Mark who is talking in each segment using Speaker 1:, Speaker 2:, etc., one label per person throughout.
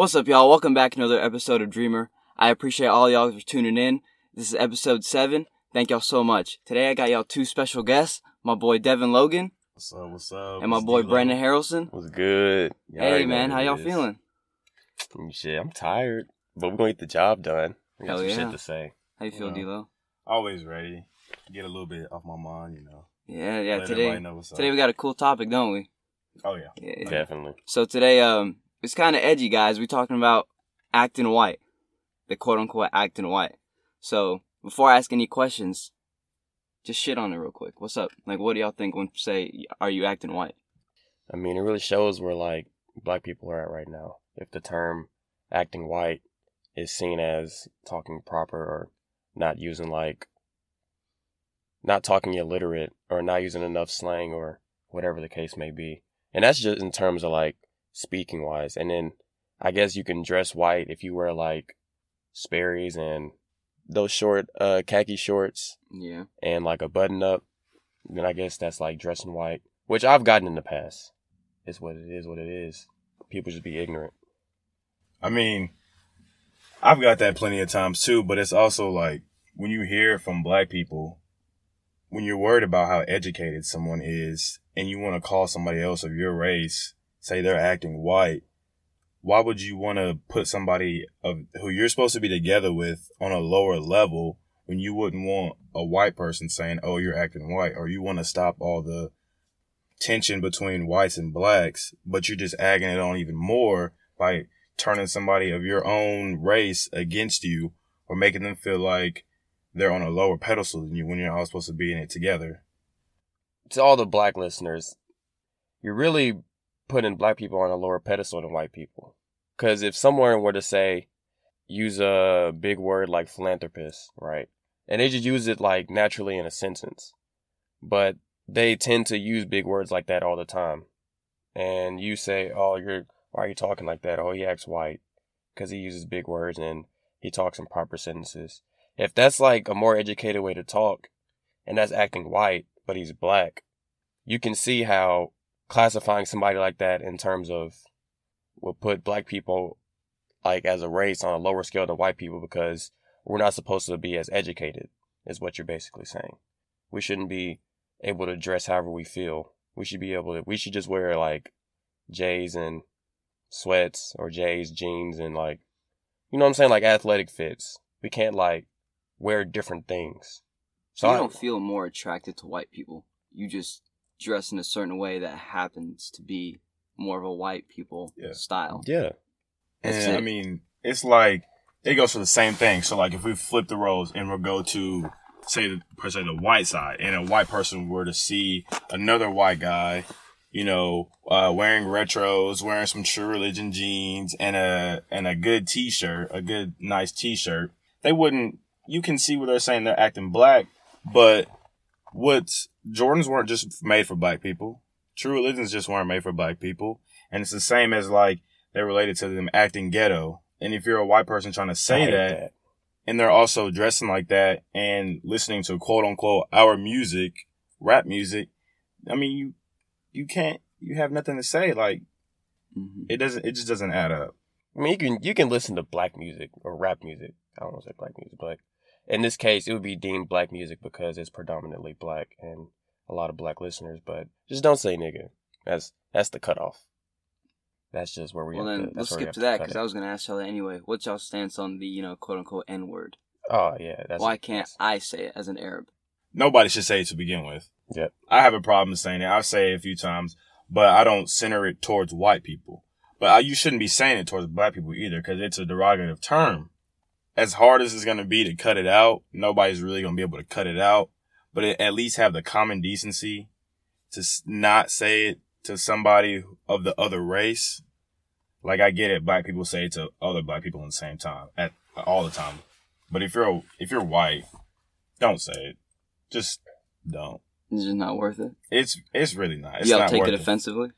Speaker 1: What's up, y'all? Welcome back to another episode of Dreamer. I appreciate all y'all for tuning in. This is episode seven. Thank y'all so much. Today I got y'all two special guests, my boy Devin Logan
Speaker 2: What's up? What's up?
Speaker 1: and my
Speaker 2: What's
Speaker 1: boy
Speaker 2: D-Lo?
Speaker 1: Brandon Harrelson.
Speaker 3: What's good. Y'all
Speaker 1: Hey man, how y'all
Speaker 3: is.
Speaker 1: feeling?
Speaker 3: Shit, I'm tired, but we're gonna get the job done. We got
Speaker 1: Hell
Speaker 3: some
Speaker 1: yeah.
Speaker 3: shit to say.
Speaker 1: How you feel,
Speaker 2: Yeah.
Speaker 1: D-Lo?
Speaker 2: Always ready. Get a little bit off my mind, you know.
Speaker 1: Yeah, yeah.
Speaker 2: Let
Speaker 1: Today,
Speaker 2: know
Speaker 1: today we got a cool topic, don't we?
Speaker 2: Oh. Yeah.
Speaker 1: yeah.
Speaker 3: Definitely.
Speaker 1: So today, um, it's kind of edgy, guys. We're talking about acting white, the quote unquote acting white. So before I ask any questions, just shit on it real quick. What's up? Like, what do y'all think when say, "Are you acting white"?
Speaker 3: I mean, it really shows where like black people are at right now. If the term acting white is seen as talking proper or not using like not talking illiterate or not using enough slang or whatever the case may be. And that's just in terms of like speaking wise. And then I guess you can dress white if you wear like Sperry's and those short uh khaki shorts
Speaker 1: Yeah.
Speaker 3: and like a button up, then I guess that's like dressing white, which I've gotten in the past. It's what it is, what it is. People just be ignorant.
Speaker 2: I mean, I've got that plenty of times too, but it's also like when you hear from black people, when you're worried about how educated someone is and you want to call somebody else of your race, say they're acting white, why would you want to put somebody of who you're supposed to be together with on a lower level when you wouldn't want a white person saying, "Oh, you're acting white," or you want to stop all the tension between whites and blacks, but you're just agging it on even more by turning somebody of your own race against you or making them feel like they're on a lower pedestal than you when you're all supposed to be in it together.
Speaker 3: To all the black listeners, you're really putting black people on a lower pedestal than white people. Because if someone were to say, use a big word like philanthropist, right? And they just use it like naturally in a sentence. But they tend to use big words like that all the time. And you say, oh, you're, why are you talking like that? Oh, he acts white. Because he uses big words and he talks in proper sentences. If that's like a more educated way to talk, and that's acting white, but he's black, you can see how classifying somebody like that in terms of will put black people like as a race on a lower scale than white people because we're not supposed to be as educated is what you're basically saying. We shouldn't be able to dress however we feel. We should be able to we should just wear like J's and sweats or J's jeans and like you know what I'm saying like athletic fits. We can't like wear different things.
Speaker 1: So you
Speaker 3: I-
Speaker 1: don't feel more attracted to white people. You just dress in a certain way that happens to be more of a white people
Speaker 2: Yeah.
Speaker 1: style.
Speaker 3: yeah.
Speaker 1: That's
Speaker 2: and
Speaker 1: it.
Speaker 2: I mean, it's like it goes for the same thing. So like if we flip the roles and we'll go to say the per se the white side and a white person were to see another white guy, you know, uh, wearing retros, wearing some true religion jeans and a and a good t shirt, a good nice t shirt, they wouldn't you can see where they're saying they're acting black, but what's Jordans weren't just made for black people. True religions just weren't made for black people. And it's the same as like they're related to them acting ghetto. And if you're a white person trying to say
Speaker 3: hate
Speaker 2: that, and they're also dressing like that and listening to quote unquote our music, rap music, I mean you you can't you have nothing to say. Like
Speaker 1: Mhm.
Speaker 2: it doesn't it just doesn't add up.
Speaker 3: I mean, you can you can listen to black music or rap music. I don't want to say black music, but in this case, it would be deemed black music because it's predominantly black and a lot of black listeners. But just don't say nigga. That's that's the cutoff. That's just where we.
Speaker 1: Well
Speaker 3: have
Speaker 1: then,
Speaker 3: to,
Speaker 1: let's
Speaker 3: that's where we
Speaker 1: skip
Speaker 3: have
Speaker 1: to that because. I was gonna ask y'all that anyway. What's y'all stance on the you know quote unquote N word?
Speaker 3: Oh yeah, that's
Speaker 1: Why can't
Speaker 3: that's-
Speaker 1: I say it as an Arab?
Speaker 2: Nobody should say it to begin with.
Speaker 3: Yep.
Speaker 2: I have a problem saying it. I've said it a few times, but I don't center it towards white people. But I, you shouldn't be saying it towards black people either because it's a derogative term. As hard as it's going to be to cut it out, nobody's really going to be able to cut it out. But it, at least have the common decency to s- not say it to somebody of the other race. Like I get it, black people say it to other black people in the same time, at all the time. But if you're if you're white, don't say it. Just don't.
Speaker 1: It's just not worth it.
Speaker 2: It's it's really not. It's
Speaker 1: y'all
Speaker 2: not
Speaker 1: take
Speaker 2: worth
Speaker 1: it
Speaker 2: it.
Speaker 1: offensively.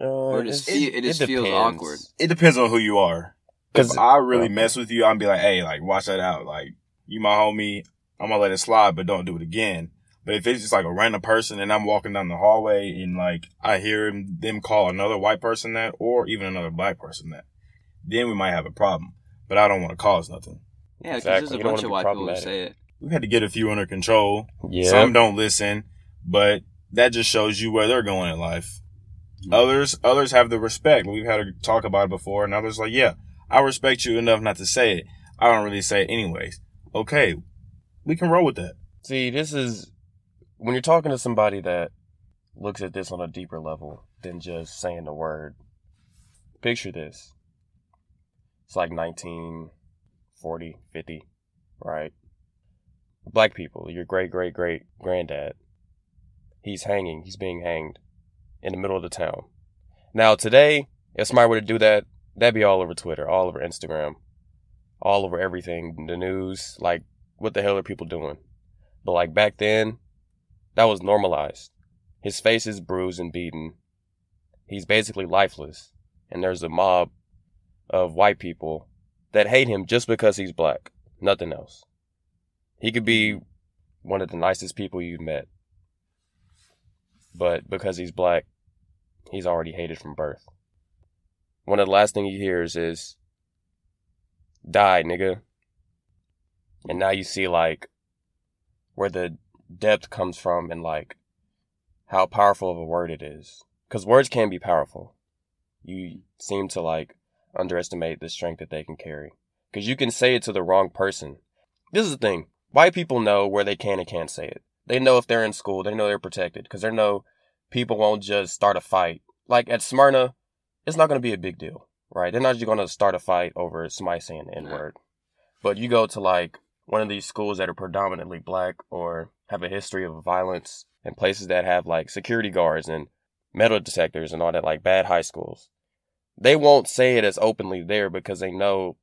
Speaker 3: Uh,
Speaker 1: Or just
Speaker 3: it's-
Speaker 1: feel- it just feels awkward.
Speaker 2: It depends on who you are. If
Speaker 3: 'Cause-
Speaker 2: I really
Speaker 3: okay.
Speaker 2: mess with you, I'm be like, hey, like watch that out. Like you my homie, I'm gonna let it slide, but don't do it again. But if it's just like a random person and I'm walking down the hallway and like I hear him, them call another white person that, or even another black person that, then we might have a problem. But I don't want to cause nothing.
Speaker 1: Yeah, because
Speaker 3: Exactly.
Speaker 1: there's a
Speaker 3: You
Speaker 1: bunch of white people who say it.
Speaker 2: We've had to get a few under control.
Speaker 3: Yeah.
Speaker 2: Some don't listen, but that just shows you where they're going in life.
Speaker 1: Mhm.
Speaker 2: Others, others have the respect. We've had to talk about it before, and others like, yeah, I respect you enough not to say it. I don't really say it anyways. Okay, we can roll with that.
Speaker 3: See, this is when you're talking to somebody that looks at this on a deeper level than just saying the word. Picture this. It's like 1940, 50, right? Black people, your great great great granddad, he's hanging, he's being hanged in the middle of the town. Now, today, if somebody were to do that, that'd be all over Twitter, all over Instagram, all over everything, the news. Like, what the hell are people doing? But like back then, that was normalized. His face is bruised and beaten. He's basically lifeless. And there's a mob of white people that hate him just because he's black. Nothing else. He could be one of the nicest people you've met. But because he's black, he's already hated from birth. One of the last things he hears is, die, nigga. And now you see like where the depth comes from and like how powerful of a word it is. Because words can be powerful. You seem to like underestimate the strength that they can carry. Because you can say it to the wrong person. This is the thing. White people know where they can and can't say it. They know if they're in school, they know they're protected. Because they know people won't just start a fight. Like at Smyrna, it's not going to be a big deal, right? They're not just going to start a fight over somebody saying the N word. But you go to like one of these schools that are predominantly black or have a history of violence and places that have like security guards and metal detectors and all that, like bad high schools. They won't say it as openly there because they know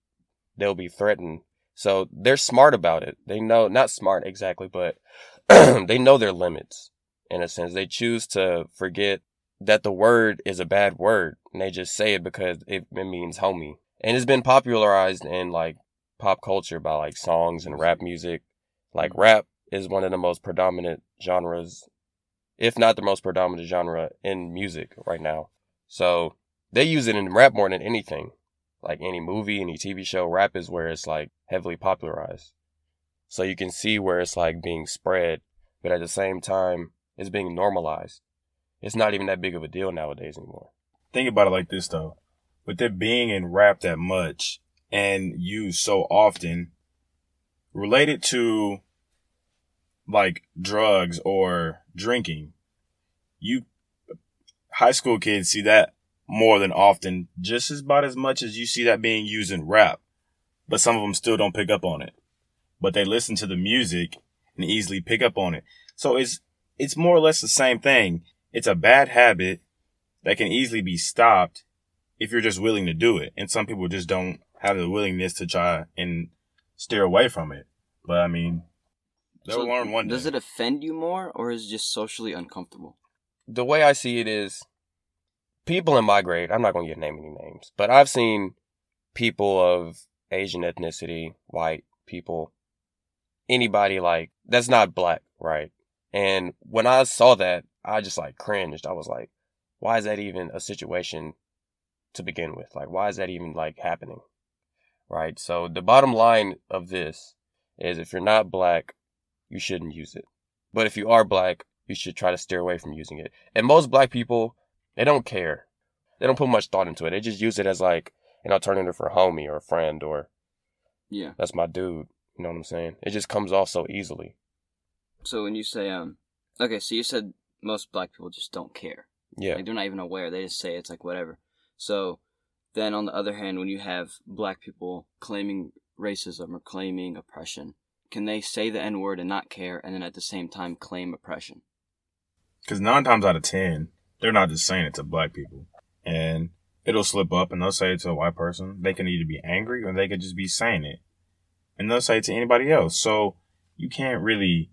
Speaker 3: they'll be threatened. So they're smart about it. They know, not smart exactly, but they know their limits in a sense. They choose to forget that the word is a bad word and they just say it because it, it means homie. And it's been popularized in like pop culture by like songs and rap music. Like rap is one of the most predominant genres, if not the most predominant genre in music right now. So they use it in rap more than anything. Like any movie, any TV show, rap is where it's like heavily popularized. So you can see where it's like being spread, but at the same time, it's being normalized. It's not even that big of a deal nowadays anymore.
Speaker 2: Think about it like this though. With it being in rap that much and used so often, related to like drugs or drinking, you high school kids see that more than often, just about as much as you see that being used in rap. But some of them still don't pick up on it. But they listen to the music and easily pick up on it. So it's it's more or less the same thing. It's a bad habit that can easily be stopped if you're just willing to do it. And some people just don't have the willingness to try and steer away from it. But I mean, they'll
Speaker 1: So
Speaker 2: learn one day.
Speaker 1: Does it offend you more, or is it just socially uncomfortable?
Speaker 3: the way I see it is people in my grade, I'm not going to name any names, but I've seen people of Asian ethnicity, white people, anybody like that's not black, right? And when I saw that, I just like cringed. I was like, why is that even a situation to begin with? Like, why is that even like happening? Right. So the bottom line of this is if you're not black, you shouldn't use it. But if you are black, you should try to steer away from using it. And most black people, they don't care. They don't put much thought into it. They just use it as like an alternative for a homie or a friend or
Speaker 1: Yeah.
Speaker 3: that's my dude. You know what I'm saying? It just comes off so easily.
Speaker 1: So when you say um, okay, so you said most black people just don't care.
Speaker 3: Yeah.
Speaker 1: Like they're not even aware. They just say it's like whatever. So then on the other hand, when you have black people claiming racism or claiming oppression, can they say the N word and not care and then at the same time claim oppression?
Speaker 2: Because nine times out of ten, they're not just saying it to black people. And it'll slip up and they'll say it to a white person. They can either be angry or they could just be saying it. And they'll say it to anybody else. So you can't really,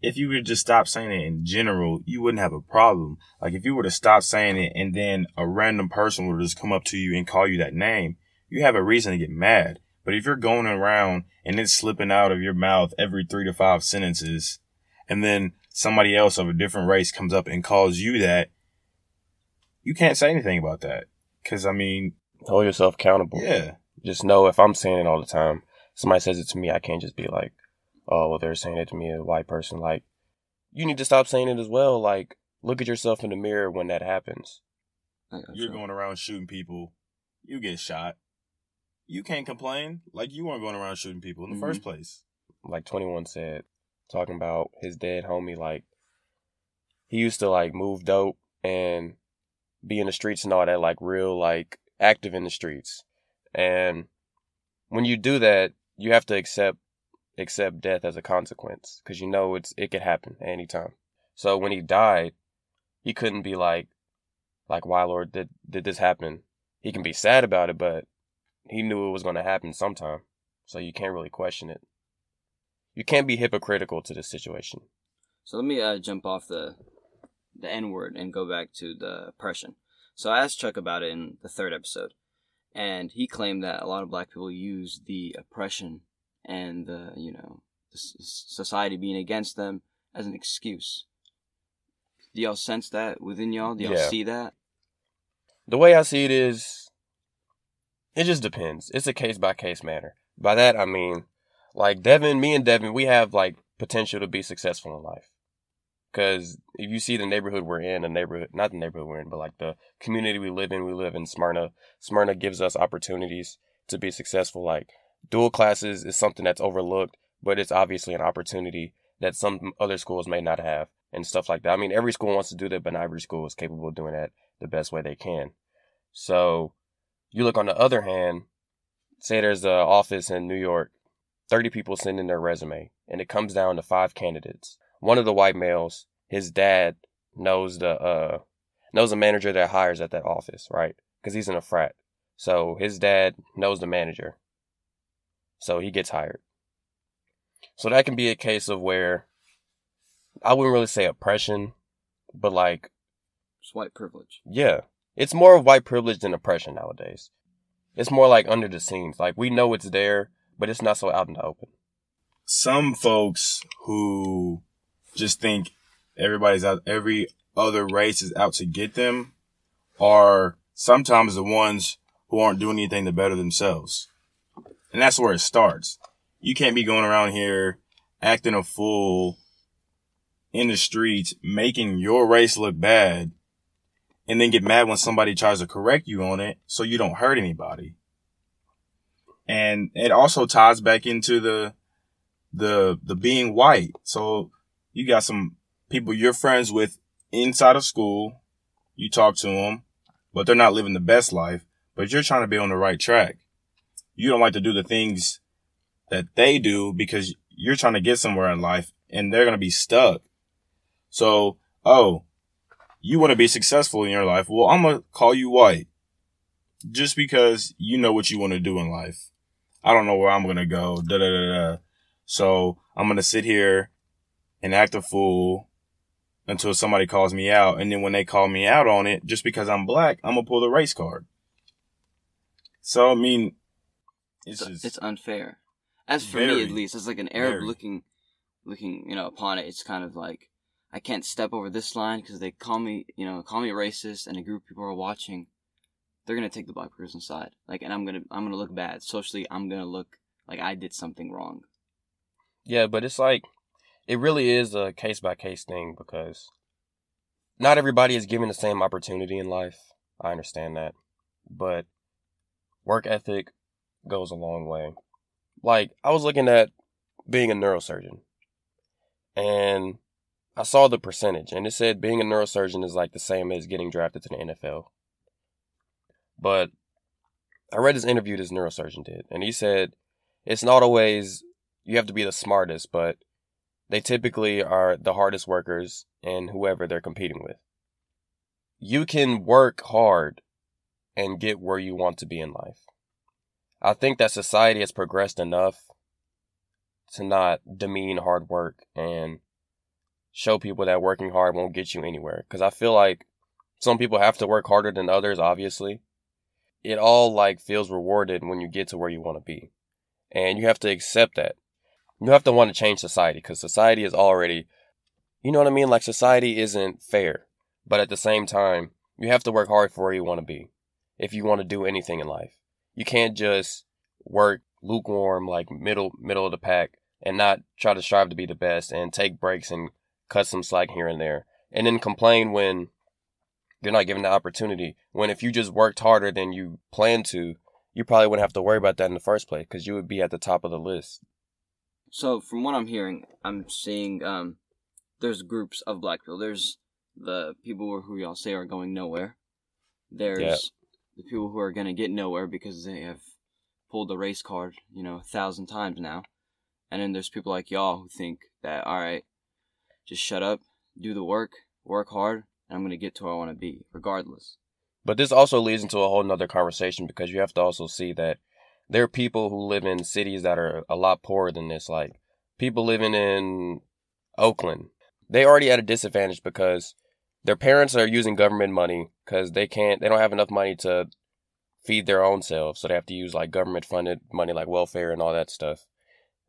Speaker 2: if you would just stop saying it in general, you wouldn't have a problem. Like if you were to stop saying it and then a random person would just come up to you and call you that name, you have a reason to get mad. But if you're going around and it's slipping out of your mouth every three to five sentences, and then somebody else of a different race comes up and calls you that, you can't say anything about that. Cause I mean,
Speaker 3: Hold yourself accountable.
Speaker 2: Yeah.
Speaker 3: Just know if I'm saying it all the time, somebody says it to me, I can't just be like, oh, well, they're saying it to me, a white person. Like, you need to stop saying it as well. Like, look at yourself in the mirror when that happens.
Speaker 2: You're going around shooting people. You get shot. You can't complain. Like you weren't going around shooting people in the
Speaker 1: Mhm.
Speaker 2: first place.
Speaker 3: Like 21 said, talking about his dead homie. Like, he used to, like, move dope and be in the streets and all that, like, real, like, active in the streets. And when you do that, you have to accept accept death as a consequence because you know it's it could happen any time. So when he died, he couldn't be like, like, why Lord did did this happen? He can be sad about it, but he knew it was going to happen sometime. So you can't really question it. You can't be hypocritical to this situation.
Speaker 1: So let me uh, jump off the the N word and go back to the oppression. So I asked Chuck about it in the third episode, and he claimed that a lot of black people use the oppression and the you know the s- society being against them as an excuse. Do y'all sense that within y'all? Do y'all
Speaker 3: Yeah.
Speaker 1: see that?
Speaker 3: The way I see it is, it just depends. It's a case by case matter. By that I mean, like Devin, me and Devin, we have like potential to be successful in life. Cause if you see the neighborhood we're in, the neighborhood, not the neighborhood we're in, but like the community we live in, we live in Smyrna. Smyrna gives us opportunities to be successful. Like dual classes is something that's overlooked, but it's obviously an opportunity that some other schools may not have and stuff like that. I mean, every school wants to do that, but not every school is capable of doing that the best way they can. So you look on the other hand, say there's an office in New York, 30 people send in their resume, and it comes down to five candidates. One of the white males, his dad knows the uh knows the manager that hires at that office, right? Because he's in a frat. So his dad knows the manager. So he gets hired. So that can be a case of where I wouldn't really say oppression, but like
Speaker 1: It's white privilege.
Speaker 3: yeah. It's more of white privilege than oppression nowadays. It's more like under the scenes. Like we know it's there, but it's not so out in the open.
Speaker 2: Some folks who just think everybody's out, every other race is out to get them are sometimes the ones who aren't doing anything to better themselves. And that's where it starts. You can't be going around here acting a fool in the streets, making your race look bad, and then get mad when somebody tries to correct you on it so you don't hurt anybody. And it also ties back into the the the being white. So you got some people you're friends with inside of school. You talk to them, but they're not living the best life. But you're trying to be on the right track. You don't like to do the things that they do because you're trying to get somewhere in life, and they're gonna be stuck. So, oh, you want to be successful in your life? Well, I'm gonna call you white, just because you know what you want to do in life. I don't know where I'm gonna go. Da da da da. So I'm gonna sit here and act a fool until somebody calls me out. And then when they call me out on it, just because I'm black, I'm gonna pull the race card. So I mean, it's
Speaker 1: It's, it's unfair. As for
Speaker 2: Very.
Speaker 1: me, at least, as like an Arab
Speaker 2: Very.
Speaker 1: looking, looking, you know, upon it, it's kind of like I can't step over this line because they call me, you know, call me racist, and a group of people are watching. They're gonna take the black person's side, like, and I'm gonna, I'm gonna look bad socially. I'm gonna look like I did something wrong.
Speaker 3: Yeah, but it's like it really is a case by case thing because not everybody is given the same opportunity in life. I understand that. But work ethic goes a long way. Like I was looking at being a neurosurgeon and I saw the percentage and it said being a neurosurgeon is like the same as getting drafted to the NFL. But I read this interview this neurosurgeon did and he said it's not always you have to be the smartest, but they typically are the hardest workers and whoever they're competing with. You can work hard and get where you want to be in life. I think that society has progressed enough to not demean hard work and show people that working hard won't get you anywhere. Because I feel like some people have to work harder than others, obviously. It all like feels rewarded when you get to where you want to be. And you have to accept that you have to want to change society because society is already, you know what I mean? Like society isn't fair, but at the same time, you have to work hard for where you want to be. if you want to do anything in life. You can't just work lukewarm, like middle middle of the pack, and not try to strive to be the best and take breaks and cut some slack here and there, and then complain when you're not given the opportunity. When if you just worked harder than you planned to, you probably wouldn't have to worry about that in the first place because you would be at the top of the list.
Speaker 1: So from what I'm hearing, I'm seeing um, there's groups of black people. There's the people who y'all say are going nowhere. There's. The people who are gonna get nowhere because they have pulled the race card, you know, a thousand times now. And then there's people like y'all who think that all right, just shut up, do the work, work hard, and I'm gonna get to where I want to be, regardless.
Speaker 3: But this also leads into a whole nother conversation because you have to also see that there are people who live in cities that are a lot poorer than this. Like people living in Oakland, they already at a disadvantage because their parents are using government money because they can't, they don't have enough money to feed their own selves. So they have to use like government funded money like welfare and all that stuff.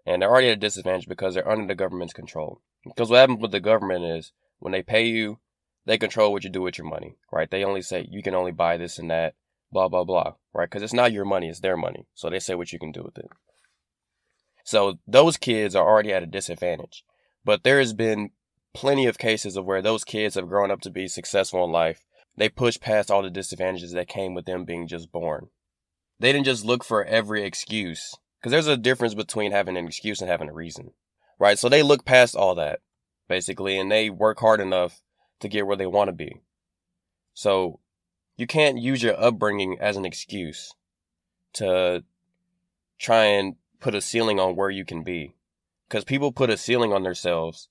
Speaker 3: And they're already at a disadvantage because they're under the government's control. Because what happens with the government is when they pay you, they control what you do with your money, right? They only say you can only buy this and that, blah, blah, blah, right? Because it's not your money, it's their money. So they say what you can do with it. So those kids are already at a disadvantage. But there has been plenty of cases of where those kids have grown up to be successful in life. They pushed past all the disadvantages that came with them being just born. They didn't just look for every excuse. Because there's a difference between having an excuse and having a reason, right? So they look past all that, basically, and they work hard enough to get where they want to be. So you can't use your upbringing as an excuse to try and put a ceiling on where you can be. Because people put a ceiling on themselves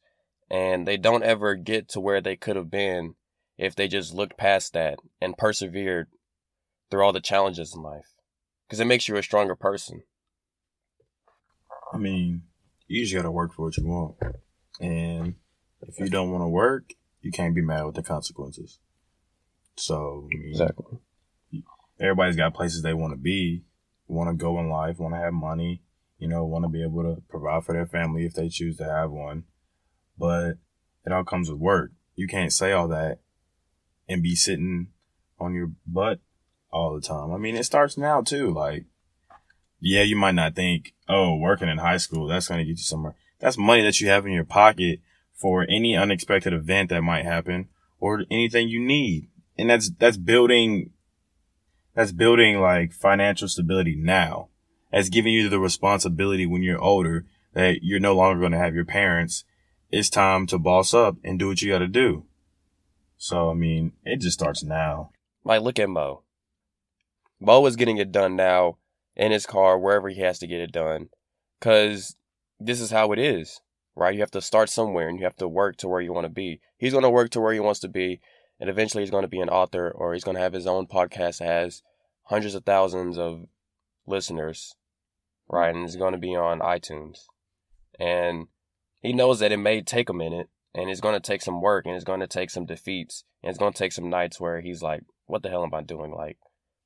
Speaker 3: and they don't ever get to where they could have been if they just looked past that and persevered through all the challenges in life. Because it makes you a stronger person.
Speaker 2: I mean, you just gotta work for what you want. And if you don't want to work, you can't be mad with the consequences. So, I mean, everybody's got places they want to be, want to go in life, want to have money, you know, want to be able to provide for their family if they choose to have one. But it all comes with work. You can't say all that and be sitting on your butt all the time. I mean, it starts now too. Like, yeah, you might not think, oh, working in high school, that's going to get you somewhere. That's money that you have in your pocket for any unexpected event that might happen or anything you need. And that's, that's building, that's building like financial stability now. That's giving you the responsibility when you're older that you're no longer going to have your parents. It's time to boss up and do what you got to do. So, I mean, it just starts now.
Speaker 3: Like, look at Mo. Mo is getting it done now in his car, wherever he has to get it done. Because this is how it is, right? You have to start somewhere and you have to work to where you want to be. He's going to work to where he wants to be, and eventually he's going to be an author or he's going to have his own podcast that has hundreds of thousands of listeners, right? And it's going to be on iTunes. And he knows that it may take a minute and it's going to take some work and it's going to take some defeats and it's going to take some nights where he's like, what the hell am I doing? Like,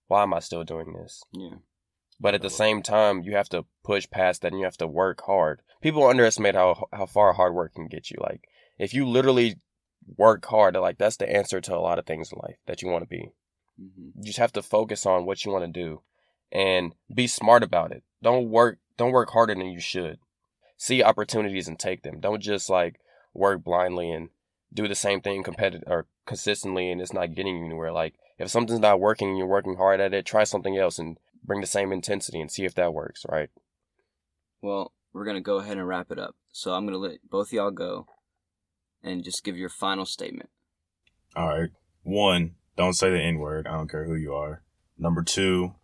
Speaker 3: why am I still doing this?
Speaker 1: Yeah.
Speaker 3: But at the same time, you have to push past that and you have to work hard. People underestimate how how far hard work can get you. Like if you literally work hard, like that's the answer to a lot of things in life that you want to be.
Speaker 1: hmm
Speaker 3: You just have to focus on what you want to do and be smart about it. Don't work don't work harder than you should. See opportunities and take them. Don't just like work blindly and do the same thing competitive or consistently and it's not getting you anywhere. Like if something's not working and you're working hard at it, try something else and bring the same intensity and see if that works, right?
Speaker 1: Well, we're gonna go ahead and wrap it up. So I'm gonna let both of y'all go, and just give your final statement.
Speaker 2: All right. One, don't say the N word. I don't care who you are. Number two,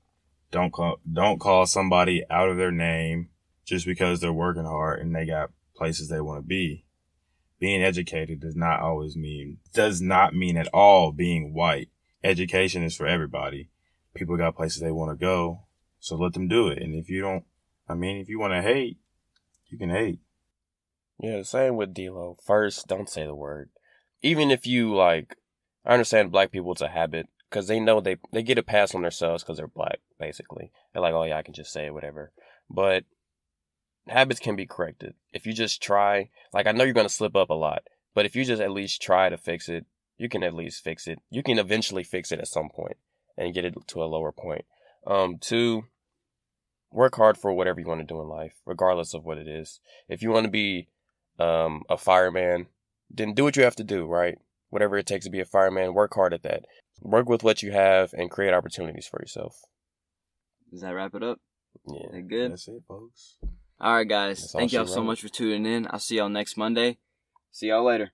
Speaker 2: don't call don't call somebody out of their name just because they're working hard and they got places they want to be. Being educated does not always mean does not mean at all being white. Education is for everybody. People got places they want to go, so let them do it. And if you don't, I mean, if you want to hate, you can hate.
Speaker 3: Yeah, same with D'Lo. First, don't say the word. Even if you like, I understand black people it's a habit because they know they they get a pass on themselves because they're black. Basically, they're like, oh yeah, I can just say whatever. But habits can be corrected if you just try. Like I know you're gonna slip up a lot, but if you just at least try to fix it, you can at least fix it. You can eventually fix it at some and get it to a lower point. Um, two, work hard for whatever you want to do in life, regardless of what it is. If you want to be um, a fireman, then do what you have to do, right? Whatever it takes to be a fireman, work hard at that. Work with what you have and create opportunities for yourself.
Speaker 1: Does that wrap it up?
Speaker 3: Yeah.
Speaker 1: That good?
Speaker 2: That's it, folks.
Speaker 1: All right, guys.
Speaker 3: That's
Speaker 1: Thank y'all so much for tuning in. I'll see y'all next Monday. See y'all later.